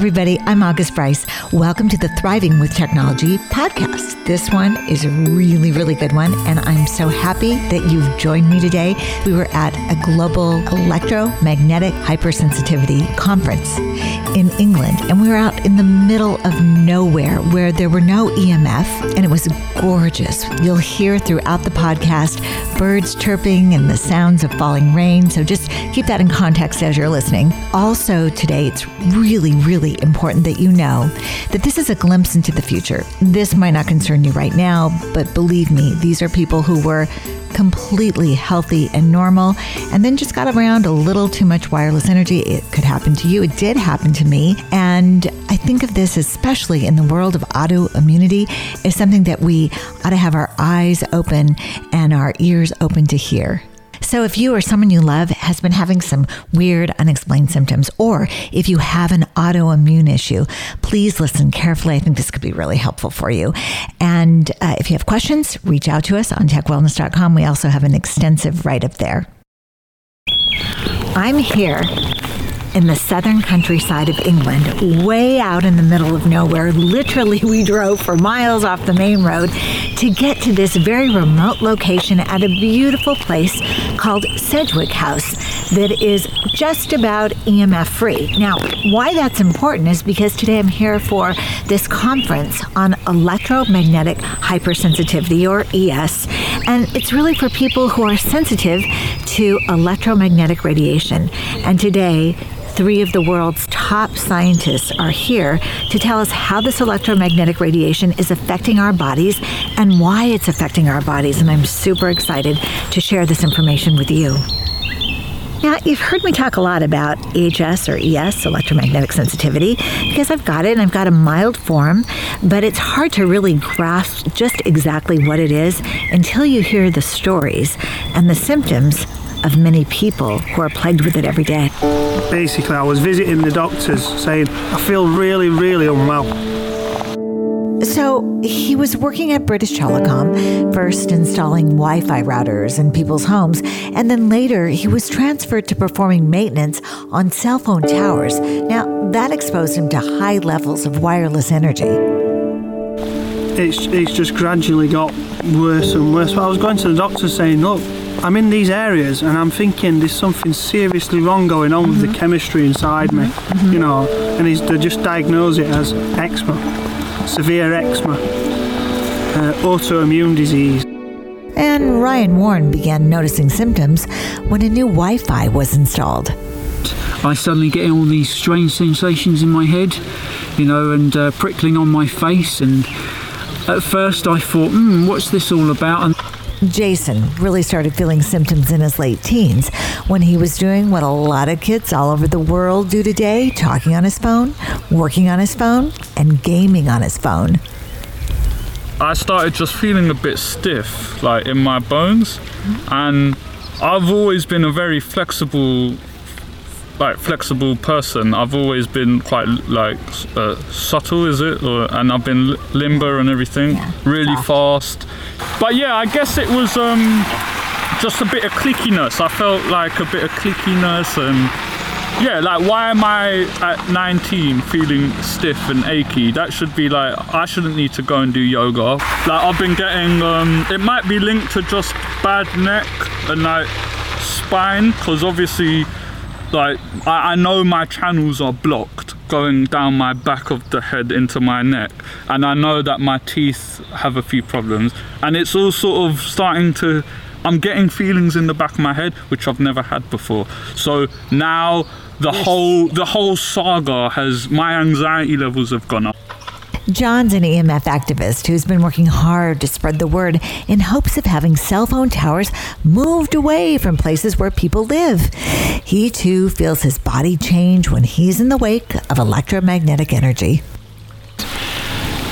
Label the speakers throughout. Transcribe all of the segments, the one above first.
Speaker 1: everybody. I'm August Bryce. Welcome to the Thriving with Technology podcast. This one is a really, really good one, and I'm so happy that you've joined me today. We were at a global electromagnetic hypersensitivity conference in England, and we were out in the middle of nowhere where there were no EMF, and it was gorgeous. You'll hear throughout the podcast birds chirping and the sounds of falling rain, so just keep that in context as you're listening. Also, today, it's really, really important that you know that this is a glimpse into the future. This might not concern you right now, but believe me, these are people who were completely healthy and normal and then just got around a little too much wireless energy. It could happen to you. It did happen to me. And I think of this, especially in the world of autoimmunity, as something that we ought to have our eyes open and our ears open to hear. So, if you or someone you love has been having some weird, unexplained symptoms, or if you have an autoimmune issue, please listen carefully. I think this could be really helpful for you. And uh, if you have questions, reach out to us on techwellness.com. We also have an extensive write up there. I'm here in the southern countryside of England, way out in the middle of nowhere. Literally, we drove for miles off the main road to get to this very remote location at a beautiful place called Sedgwick House that is just about EMF free. Now, why that's important is because today I'm here for this conference on electromagnetic hypersensitivity or ES, and it's really for people who are sensitive to electromagnetic radiation. And today, Three of the world's top scientists are here to tell us how this electromagnetic radiation is affecting our bodies and why it's affecting our bodies. And I'm super excited to share this information with you. Now, you've heard me talk a lot about EHS or ES, electromagnetic sensitivity, because I've got it and I've got a mild form, but it's hard to really grasp just exactly what it is until you hear the stories and the symptoms of many people who are plagued with it every day.
Speaker 2: Basically, I was visiting the doctors saying, I feel really, really unwell.
Speaker 1: So he was working at British Telecom, first installing Wi Fi routers in people's homes, and then later he was transferred to performing maintenance on cell phone towers. Now, that exposed him to high levels of wireless energy.
Speaker 2: It's, it's just gradually got worse and worse. But I was going to the doctor saying, Look, I'm in these areas and I'm thinking there's something seriously wrong going on mm-hmm. with the mm-hmm. chemistry inside me, mm-hmm. you know, and they just diagnose it as eczema, severe eczema, uh, autoimmune disease.
Speaker 1: And Ryan Warren began noticing symptoms when a new Wi Fi was installed.
Speaker 3: I suddenly get all these strange sensations in my head, you know, and uh, prickling on my face. And at first I thought, hmm, what's this all about? And
Speaker 1: Jason really started feeling symptoms in his late teens when he was doing what a lot of kids all over the world do today talking on his phone, working on his phone, and gaming on his phone.
Speaker 4: I started just feeling a bit stiff, like in my bones, and I've always been a very flexible like flexible person. I've always been quite like uh, subtle, is it? Or, and I've been limber and everything, yeah, really soft. fast. But yeah, I guess it was um, just a bit of clickiness. I felt like a bit of clickiness and yeah, like why am I at 19 feeling stiff and achy? That should be like I shouldn't need to go and do yoga. Like I've been getting um, it might be linked to just bad neck and like spine because obviously like I, I know my channels are blocked going down my back of the head into my neck and i know that my teeth have a few problems. And it's all sort of starting to i'm getting feelings in the back of my head which i've never had before. So now the yes. whole the whole saga has my anxiety levels have gone up
Speaker 1: John's an EMF activist who's been working hard to spread the word in hopes of having cell phone towers moved away from places where people live. He too feels his body change when he's in the wake of electromagnetic energy.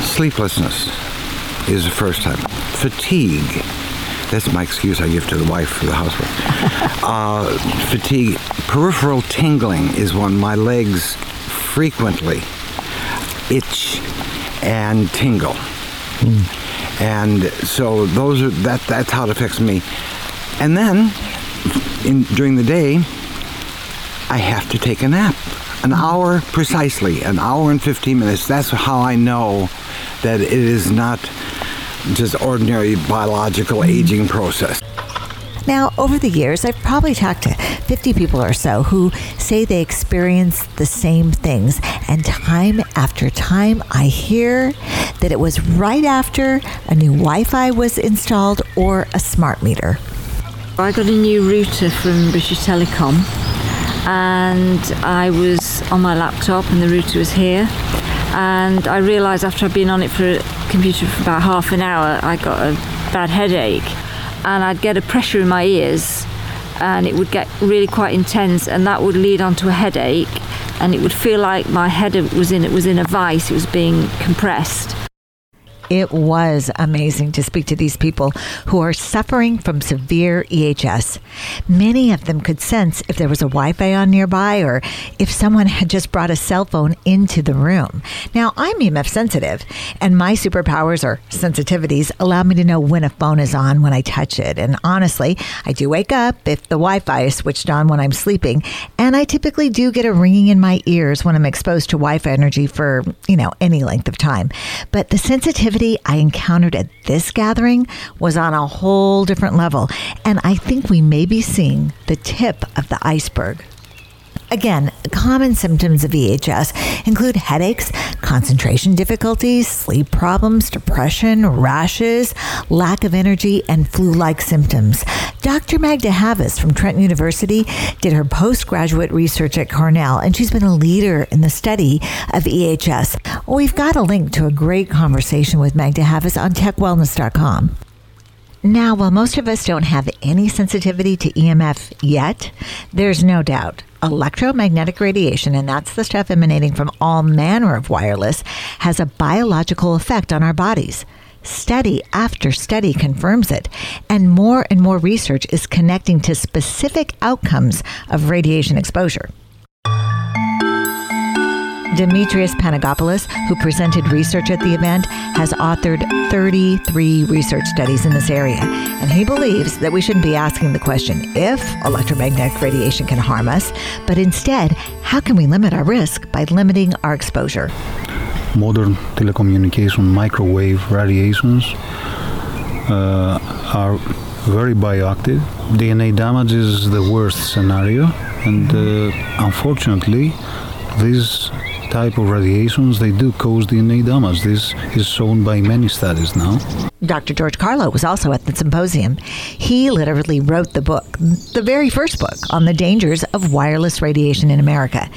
Speaker 5: Sleeplessness is the first time. Fatigue. That's my excuse I give to the wife for the housework. uh, fatigue. Peripheral tingling is one. My legs frequently itch and tingle. Mm. And so those are that that's how it affects me. And then in, during the day, I have to take a nap. An hour precisely, an hour and 15 minutes. That's how I know that it is not just ordinary biological aging process.
Speaker 1: Now, over the years, I've probably talked to 50 people or so who say they experience the same things. And time after time, I hear that it was right after a new Wi Fi was installed or a smart meter.
Speaker 6: I got a new router from British Telecom and I was on my laptop and the router was here and I realised after I'd been on it for a computer for about half an hour I got a bad headache and I'd get a pressure in my ears and it would get really quite intense and that would lead on to a headache and it would feel like my head was in it was in a vice it was being compressed
Speaker 1: it was amazing to speak to these people who are suffering from severe EHS. Many of them could sense if there was a Wi Fi on nearby or if someone had just brought a cell phone into the room. Now, I'm EMF sensitive, and my superpowers or sensitivities allow me to know when a phone is on when I touch it. And honestly, I do wake up if the Wi Fi is switched on when I'm sleeping, and I typically do get a ringing in my ears when I'm exposed to Wi Fi energy for, you know, any length of time. But the sensitivity I encountered at this gathering was on a whole different level, and I think we may be seeing the tip of the iceberg. Again, common symptoms of EHS include headaches, concentration difficulties, sleep problems, depression, rashes, lack of energy, and flu like symptoms. Dr. Magda Havas from Trent University did her postgraduate research at Cornell, and she's been a leader in the study of EHS. We've got a link to a great conversation with Magda Havas on techwellness.com. Now, while most of us don't have any sensitivity to EMF yet, there's no doubt electromagnetic radiation, and that's the stuff emanating from all manner of wireless, has a biological effect on our bodies. Study after study confirms it, and more and more research is connecting to specific outcomes of radiation exposure. Demetrius Panagopoulos, who presented research at the event, has authored 33 research studies in this area. And he believes that we shouldn't be asking the question if electromagnetic radiation can harm us, but instead, how can we limit our risk by limiting our exposure?
Speaker 7: Modern telecommunication microwave radiations uh, are very bioactive. DNA damage is the worst scenario, and uh, unfortunately, these type of radiations, they do cause DNA damage. This is shown by many studies now.
Speaker 1: Dr. George Carlo was also at the symposium. He literally wrote the book, the very first book, on the dangers of wireless radiation in America.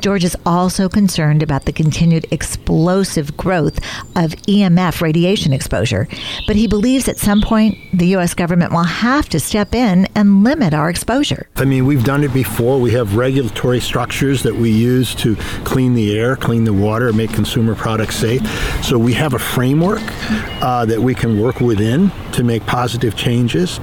Speaker 1: George is also concerned about the continued explosive growth of EMF radiation exposure, but he believes at some point the U.S. government will have to step in and limit our exposure.
Speaker 8: I mean, we've done it before. We have regulatory structures that we use to clean the air, clean the water, make consumer products safe. So we have a framework uh, that we can work within to make positive changes.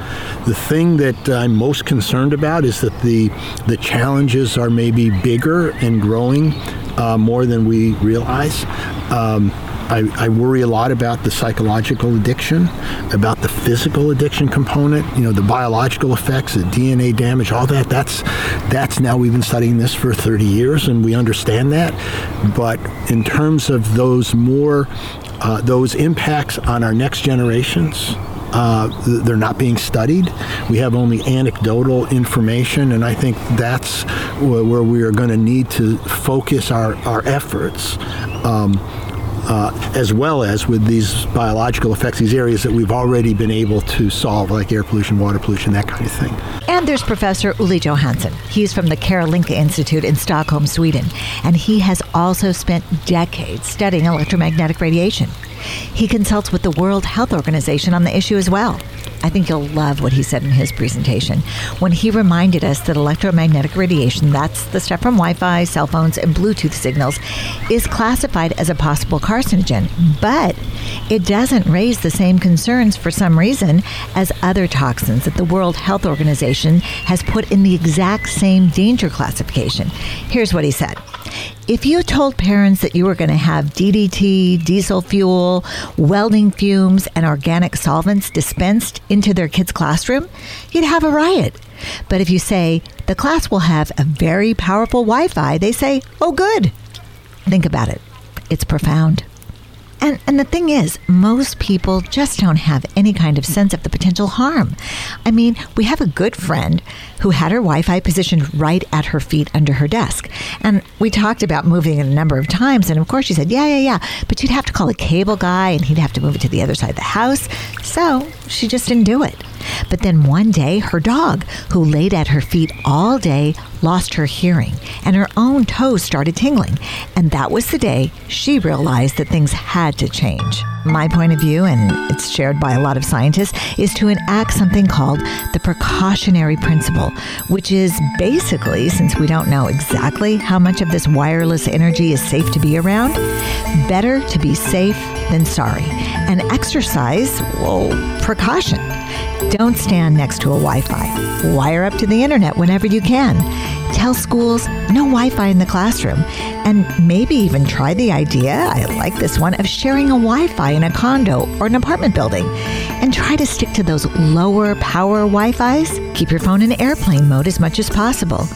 Speaker 8: The thing that I'm most concerned about is that the the challenges are maybe bigger and growing uh, more than we realize. Um, I, I, worry a lot about the psychological addiction, about the physical addiction component, you know, the biological effects, the DNA damage, all that. That's that's now we've been studying this for 30 years and we understand that. But in terms of those more uh, those impacts on our next generations, uh, they're not being studied. We have only anecdotal information, and I think that's where we are going to need to focus our, our efforts. Um, uh, as well as with these biological effects, these areas that we've already been able to solve, like air pollution, water pollution, that kind of thing.
Speaker 1: And there's Professor Olle Johansson. He's from the Karolinska Institute in Stockholm, Sweden, and he has also spent decades studying electromagnetic radiation. He consults with the World Health Organization on the issue as well. I think you'll love what he said in his presentation. When he reminded us that electromagnetic radiation, that's the stuff from Wi Fi, cell phones, and Bluetooth signals, is classified as a possible carcinogen, but it doesn't raise the same concerns for some reason as other toxins that the World Health Organization has put in the exact same danger classification. Here's what he said If you told parents that you were going to have DDT, diesel fuel, welding fumes, and organic solvents dispensed into their kids' classroom, you'd have a riot. But if you say the class will have a very powerful Wi Fi, they say, oh, good. Think about it. It's profound. And, and the thing is, most people just don't have any kind of sense of the potential harm. I mean, we have a good friend who had her Wi Fi positioned right at her feet under her desk. And we talked about moving it a number of times. And of course, she said, Yeah, yeah, yeah. But you'd have to call a cable guy and he'd have to move it to the other side of the house. So she just didn't do it. But then one day, her dog, who laid at her feet all day, lost her hearing, and her own toes started tingling. And that was the day she realized that things had to change. My point of view, and it's shared by a lot of scientists, is to enact something called the precautionary principle, which is basically, since we don't know exactly how much of this wireless energy is safe to be around, better to be safe than sorry. And exercise, well, precaution. Don't stand next to a Wi Fi. Wire up to the internet whenever you can. Tell schools no Wi Fi in the classroom. And maybe even try the idea, I like this one, of sharing a Wi Fi in a condo or an apartment building. And try to stick to those lower power Wi Fi's. Keep your phone in airplane mode as much as possible.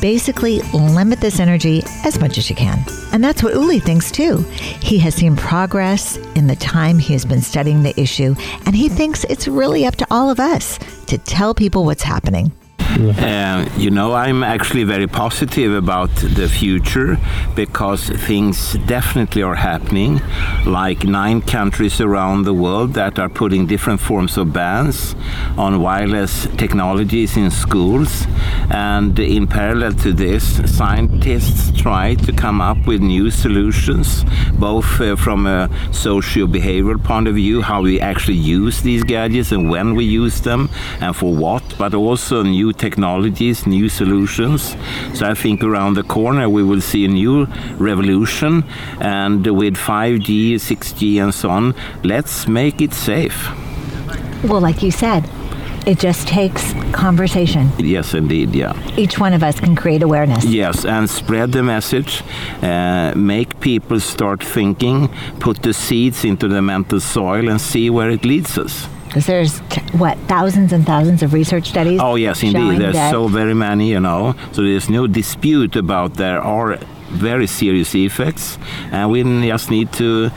Speaker 1: Basically, limit this energy as much as you can. And that's what Olle thinks too. He has seen progress in the time he has been studying the issue, and he thinks it's really up to all of us to tell people what's happening.
Speaker 9: Uh, you know, I'm actually very positive about the future because things definitely are happening. Like nine countries around the world that are putting different forms of bans on wireless technologies in schools. And in parallel to this, scientists try to come up with new solutions, both uh, from a socio behavioral point of view, how we actually use these gadgets and when we use them and for what, but also new technologies, new solutions. So I think around the corner we will see a new revolution, and with 5G, 6G, and so on, let's make it safe.
Speaker 1: Well, like you said, it just takes conversation.
Speaker 9: Yes, indeed, yeah.
Speaker 1: Each one of us can create awareness.
Speaker 9: Yes, and spread the message, uh, make people start thinking, put the seeds into the mental soil, and see where it leads us.
Speaker 1: Because there's, t- what, thousands and thousands of research studies?
Speaker 9: Oh, yes, indeed. There's so very many, you know. So there's no dispute about there are very serious effects, and we just need to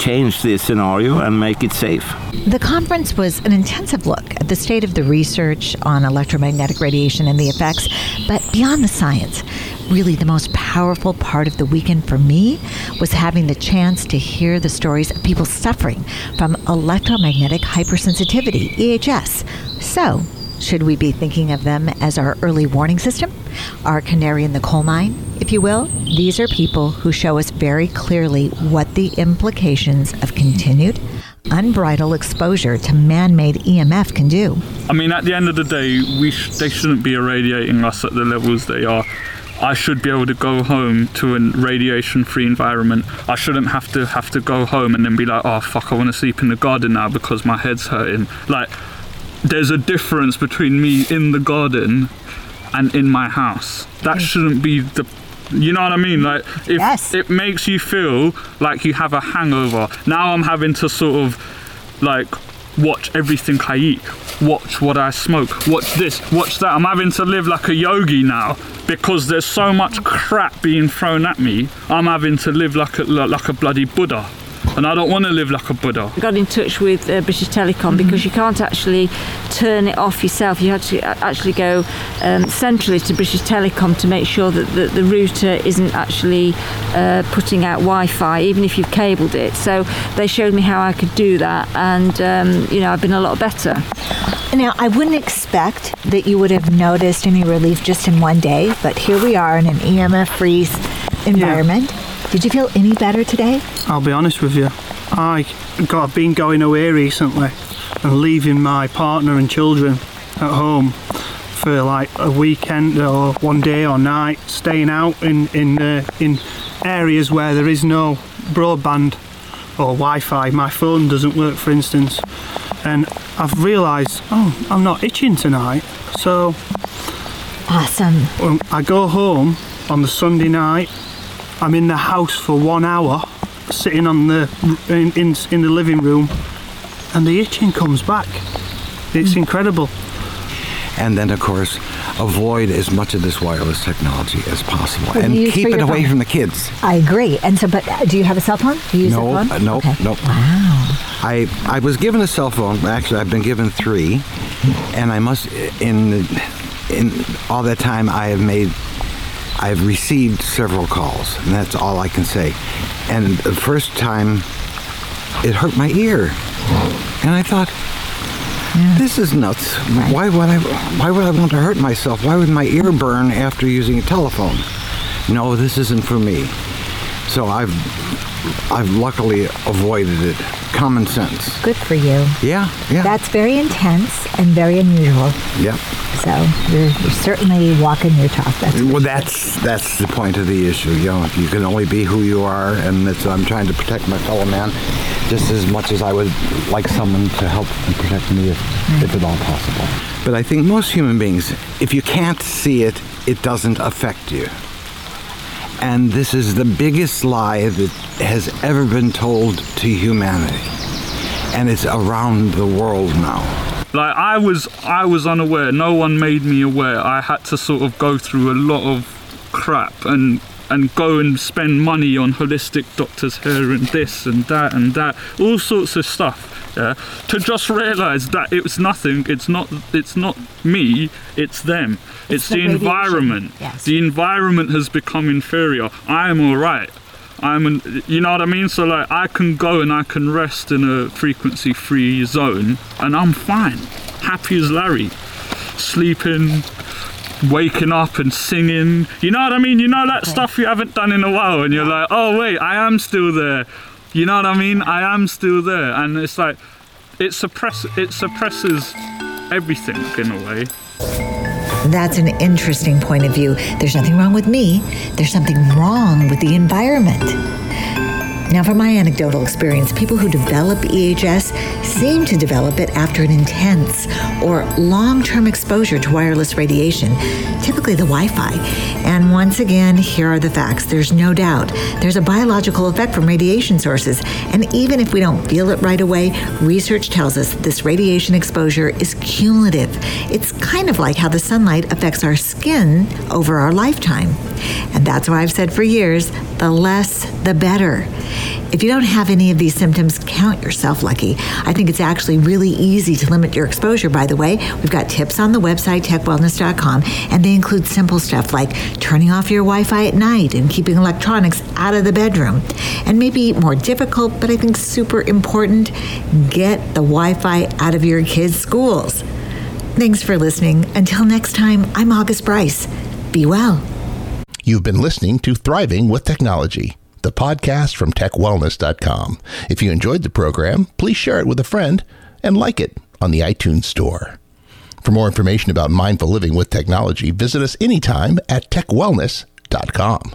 Speaker 9: change this scenario and make it safe.
Speaker 1: The conference was an intensive look at the state of the research on electromagnetic radiation and the effects, but beyond the science, really the most powerful part of the weekend for me was having the chance to hear the stories of people suffering from electromagnetic hypersensitivity, EHS. So, should we be thinking of them as our early warning system? Our canary in the coal mine, if you will? These are people who show us very clearly what the implications of continued, unbridled exposure to man made EMF can do.
Speaker 4: I mean, at the end of the day, we sh- they shouldn't be irradiating us at the levels they are. I should be able to go home to a radiation-free environment. I shouldn't have to have to go home and then be like, oh fuck, I want to sleep in the garden now because my head's hurting. Like, there's a difference between me in the garden and in my house. That mm. shouldn't be the. You know what I mean? Like, if
Speaker 1: Yes.
Speaker 4: it makes you feel like you have a hangover, now I'm having to sort of like watch everything I eat, watch what I smoke, watch this, watch that. I'm having to live like a yogi now because there's so much crap being thrown at me. I'm having to live like a like a bloody Buddha, and I don't want to live like a Buddha.
Speaker 6: I got in touch with uh, British Telecom because you can't actually turn it off yourself. You had to actually go um, centrally to British Telecom to make sure that the, the router isn't actually uh, putting out Wi-Fi, even if you've cabled it. So they showed me how I could do that, and um, you know I've been a lot better.
Speaker 1: Now, I wouldn't expect that you would have noticed any relief just in one day, but here we are in an EMF free environment. Did you feel any better today?
Speaker 2: I'll be honest with you. I got I've been going away recently and leaving my partner and children at home for like a weekend or one day or night, staying out in in uh, in areas where there is no broadband or Wi-Fi. My phone doesn't work, for instance, and I've realised, oh, I'm not itching tonight, so
Speaker 1: Awesome.
Speaker 2: I go home on the Sunday night I'm in the house for one hour, sitting on the in in, in the living room, and the itching comes back. It's incredible.
Speaker 5: And then, of course, avoid as much of this wireless technology as possible,
Speaker 1: What
Speaker 5: and keep it away
Speaker 1: phone?
Speaker 5: from the kids.
Speaker 1: I agree. And so, but uh, do you have a cell phone? Do you use
Speaker 5: No,
Speaker 1: a
Speaker 5: uh,
Speaker 1: phone?
Speaker 5: no,
Speaker 1: okay.
Speaker 5: no.
Speaker 1: Wow.
Speaker 5: I I was given a cell phone. Actually, I've been given three, and I must in in all that time I have made. I've received several calls, and that's all I can say. And the first time, it hurt my ear, and I thought, "This is nuts. Why would I? Why would I want to hurt myself? Why would my ear burn after using a telephone? No, this isn't for me." So I've I've luckily avoided it. Common sense.
Speaker 1: Good for you.
Speaker 5: Yeah, yeah.
Speaker 1: That's very intense and very unusual.
Speaker 5: yeah.
Speaker 1: So you're, you're certainly walking your talk. That's
Speaker 5: Well, that's that's the point of the issue. You know, you can only be who you are, and I'm trying to protect my fellow man just as much as I would like someone to help and protect me if, mm. if at all possible. But I think most human beings, if you can't see it, it doesn't affect you. And this is the biggest lie that has ever been told to humanity. And it's around the world now.
Speaker 4: Like I was, I was unaware. No one made me aware. I had to sort of go through a lot of crap and and go and spend money on holistic doctors here and this and that and that, all sorts of stuff. Yeah, to just realise that it was nothing. It's not. It's not me. It's them. It's,
Speaker 1: It's the
Speaker 4: the, environment.
Speaker 1: Yes.
Speaker 4: The environment has become inferior. I am all right. I'm an, you know what I mean? So like I can go and I can rest in a frequency free zone and I'm fine. Happy as Larry. Sleeping, waking up and singing. You know what I mean? You know that stuff you haven't done in a while and you're like, "Oh wait, I am still there." You know what I mean? I am still there and it's like it suppress it suppresses everything in a way.
Speaker 1: That's an interesting point of view. There's nothing wrong with me. There's something wrong with the environment. Now, from my anecdotal experience, people who develop EHS seem to develop it after an intense or long term exposure to wireless radiation, typically the Wi Fi. And once again, here are the facts. There's no doubt there's a biological effect from radiation sources. And even if we don't feel it right away, research tells us this radiation exposure is cumulative. It's kind of like how the sunlight affects our skin over our lifetime. And that's why I've said for years the less, the better. If you don't have any of these symptoms, count yourself lucky. I think it's actually really easy to limit your exposure, by the way. We've got tips on the website, techwellness.com, and they include simple stuff like turning off your Wi Fi at night and keeping electronics out of the bedroom. And maybe more difficult, but I think super important, get the Wi Fi out of your kids' schools. Thanks for listening. Until next time, I'm August Bryce. Be well.
Speaker 10: You've been listening to Thriving with Technology, the podcast from techwellness.com. If you enjoyed the program, please share it with a friend and like it on the iTunes Store. For more information about mindful living with technology, visit us anytime at techwellness.com.